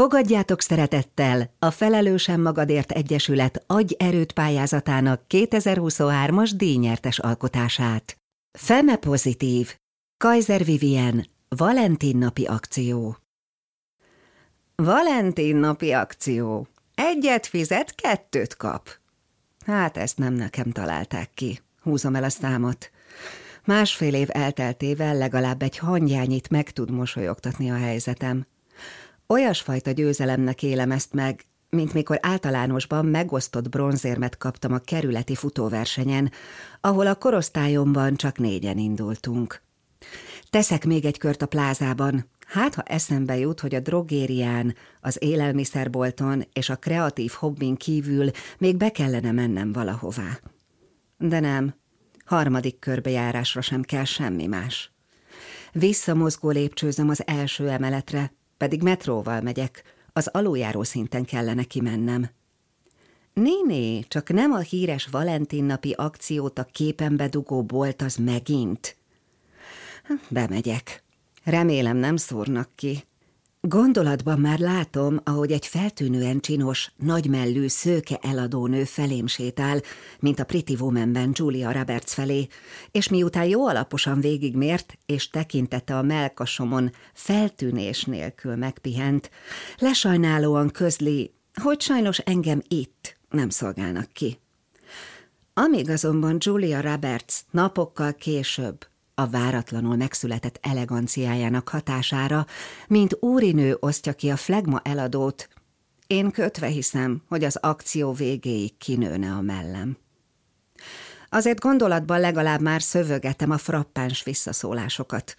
Fogadjátok szeretettel a Felelősen Magadért Egyesület Agy Erőt pályázatának 2023-as díjnyertes alkotását. Feme Pozitív Kaiser Vivien Valentin napi akció Valentin napi akció. Egyet fizet, kettőt kap. Hát ezt nem nekem találták ki. Húzom el a számot. Másfél év elteltével legalább egy hangyányit meg tud mosolyogtatni a helyzetem. Olyasfajta győzelemnek élem ezt meg, mint mikor általánosban megosztott bronzérmet kaptam a kerületi futóversenyen, ahol a korosztályomban csak négyen indultunk. Teszek még egy kört a plázában, hát ha eszembe jut, hogy a drogérián, az élelmiszerbolton és a kreatív hobbin kívül még be kellene mennem valahová. De nem, harmadik körbejárásra sem kell semmi más. Visszamozgó lépcsőzöm az első emeletre, pedig metróval megyek, az aluljáró szinten kellene kimennem. Néné, csak nem a híres Valentin napi akciót a képen dugó bolt az megint. Bemegyek. Remélem nem szúrnak ki. Gondolatban már látom, ahogy egy feltűnően csinos, nagymellű, szőke eladónő felém sétál, mint a Pretty Womanben Julia Roberts felé, és miután jó alaposan végigmért, és tekintete a melkasomon feltűnés nélkül megpihent, lesajnálóan közli, hogy sajnos engem itt nem szolgálnak ki. Amíg azonban Julia Roberts napokkal később a váratlanul megszületett eleganciájának hatására, mint úrinő osztja ki a flegma eladót, én kötve hiszem, hogy az akció végéig kinőne a mellem. Azért gondolatban legalább már szövögetem a frappáns visszaszólásokat.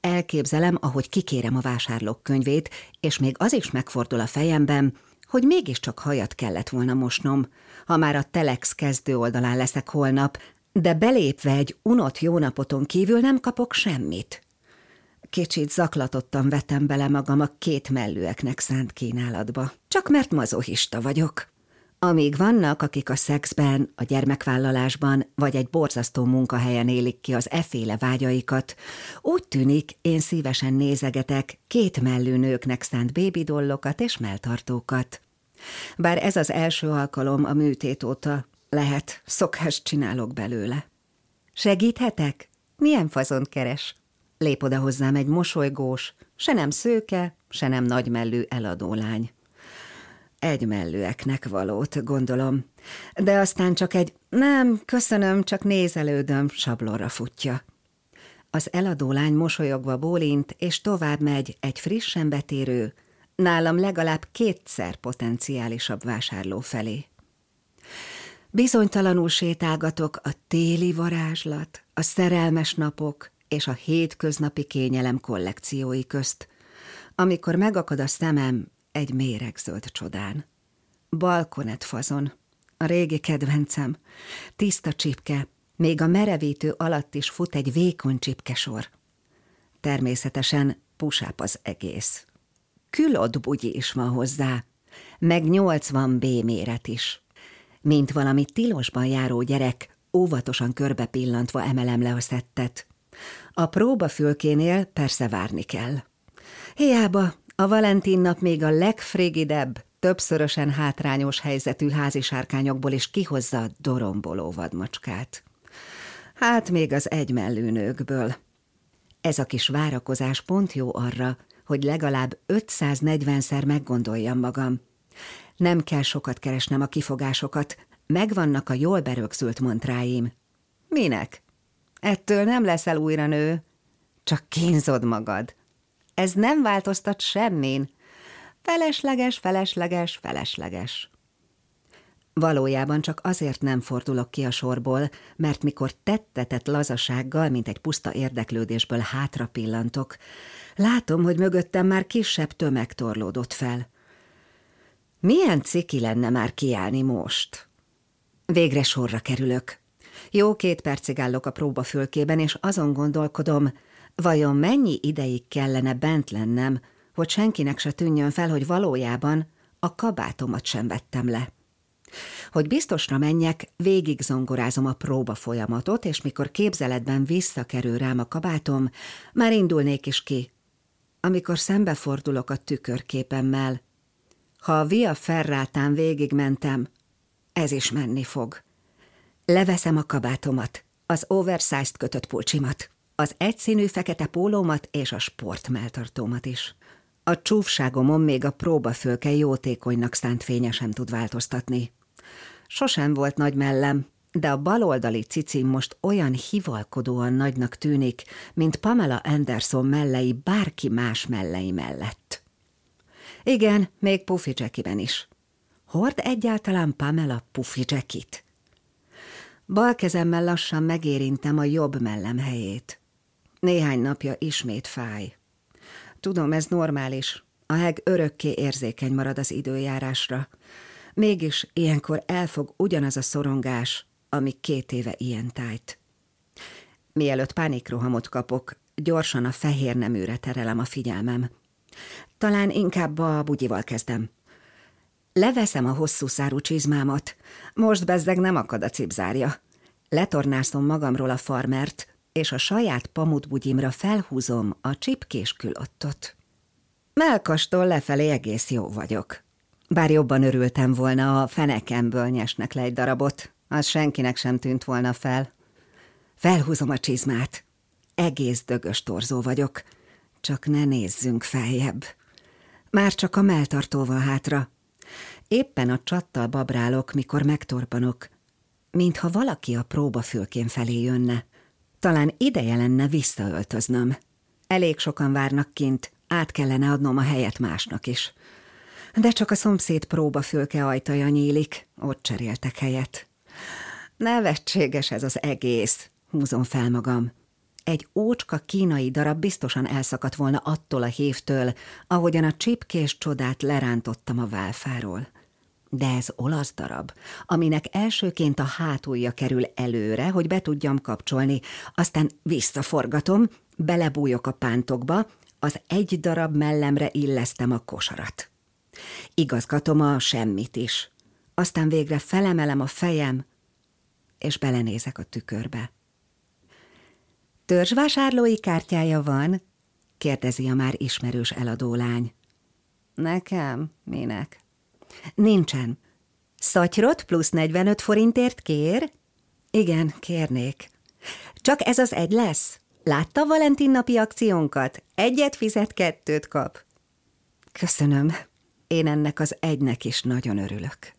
Elképzelem, ahogy kikérem a vásárlók könyvét, és még az is megfordul a fejemben, hogy mégiscsak hajat kellett volna mosnom, ha már a Telex kezdő oldalán leszek holnap, de belépve egy unott jónapoton kívül nem kapok semmit. Kicsit zaklatottan vetem bele magam a két mellőeknek szánt kínálatba, csak mert mazohista vagyok. Amíg vannak, akik a szexben, a gyermekvállalásban vagy egy borzasztó munkahelyen élik ki az eféle vágyaikat, úgy tűnik, én szívesen nézegetek két mellő nőknek szánt bébidollokat és melltartókat. Bár ez az első alkalom a műtét óta, lehet, szokást csinálok belőle. Segíthetek? Milyen fazont keres? Lép oda hozzám egy mosolygós, se nem szőke, se nem nagymellű eladólány. Egymellőeknek valót, gondolom, de aztán csak egy nem, köszönöm, csak nézelődöm, sablonra futja. Az eladólány mosolyogva bólint, és tovább megy egy frissen betérő, nálam legalább kétszer potenciálisabb vásárló felé. Bizonytalanul sétálgatok a téli varázslat, a szerelmes napok és a hétköznapi kényelem kollekciói közt, amikor megakad a szemem egy méregzöld csodán. Balkonet fazon, a régi kedvencem, tiszta csipke, még a merevítő alatt is fut egy vékony csipkesor. Természetesen pusáp az egész. Külod bugyi is van hozzá, meg 80 B méret is. Mint valami tilosban járó gyerek, óvatosan körbe pillantva emelem le a szettet. A próbafülkénél persze várni kell. Hiába, a Valentin nap még a legfrigidebb, többszörösen hátrányos helyzetű házisárkányokból is kihozza a doromboló vadmacskát. Hát még az egymellű nőkből. Ez a kis várakozás pont jó arra, hogy legalább 540-szer meggondoljam magam. Nem kell sokat keresnem a kifogásokat, megvannak a jól berögzült mantráim. Minek? Ettől nem leszel újra nő, csak kínzod magad. Ez nem változtat semmin. Felesleges, felesleges, felesleges. Valójában csak azért nem fordulok ki a sorból, mert mikor tettetett lazasággal, mint egy puszta érdeklődésből hátra pillantok, látom, hogy mögöttem már kisebb tömeg torlódott fel. Milyen ciki lenne már kiállni most? Végre sorra kerülök. Jó két percig állok a próbafülkében, és azon gondolkodom, vajon mennyi ideig kellene bent lennem, hogy senkinek se tűnjön fel, hogy valójában a kabátomat sem vettem le. Hogy biztosra menjek, végig zongorázom a próba folyamatot, és mikor képzeletben visszakerül rám a kabátom, már indulnék is ki. Amikor szembefordulok a tükörképemmel, Ha a Via Ferrátán végigmentem, ez is menni fog. Leveszem a kabátomat, az oversized kötött pulcsimat, az egyszínű fekete pólómat és a sportmeltartómat is. A csúfságomon még a próbafölke jótékonynak szánt fénye sem tud változtatni. Sosem volt nagy mellem, de a baloldali cicim most olyan hivalkodóan nagynak tűnik, mint Pamela Anderson mellei bárki más mellei mellett. Igen, még Puffy Jackiben is. Hord egyáltalán Pamela Puffy Jackit? Bal kezemmel lassan megérintem a jobb mellem helyét. Néhány napja ismét fáj. Tudom, ez normális. A heg örökké érzékeny marad az időjárásra. Mégis ilyenkor elfog ugyanaz a szorongás, ami két éve ilyen tájt. Mielőtt pánikrohamot kapok, gyorsan a fehér neműre terelem a figyelmem. Talán inkább a bugyival kezdem. Leveszem a hosszú szárú csizmámat. Most bezzeg nem akad a cipzárja. Letornászom magamról a farmert, és a saját pamutbugyimra felhúzom a csipkés külottot. Melkastól lefelé egész jó vagyok. Bár jobban örültem volna, a fenekemből nyesnek le egy darabot, az senkinek sem tűnt volna fel. Felhúzom a csizmát. Egész dögös torzó vagyok. Csak ne nézzünk feljebb. Már csak a melltartóval hátra. Éppen a csattal babrálok, mikor megtorpanok, mintha valaki a próbafülkén felé jönne. Talán ideje lenne visszaöltöznöm. Elég sokan várnak kint, át kellene adnom a helyet másnak is. De csak a szomszéd próbafülke ajtaja nyílik, ott cseréltek helyet. Nevetséges ez az egész, húzom fel magam. Egy ócska kínai darab biztosan elszakadt volna attól a hévtől, ahogyan a csipkés csodát lerántottam a válfáról. De ez olasz darab, aminek elsőként a hátulja kerül előre, hogy be tudjam kapcsolni, aztán visszaforgatom, belebújok a pántokba, az egy darab mellemre illesztem a kosarat. Igazgatom a semmit is. Aztán végre felemelem a fejem, és belenézek a tükörbe. Törzsvásárlói kártyája van? kérdezi a már ismerős eladólány. Nekem? Minek? Nincsen. Szatyrot plusz 45 forintért kér? Igen, kérnék. Csak ez az egy lesz? Látta Valentin napi akciónkat? Egyet fizet, kettőt kap. Köszönöm. Én ennek az egynek is nagyon örülök.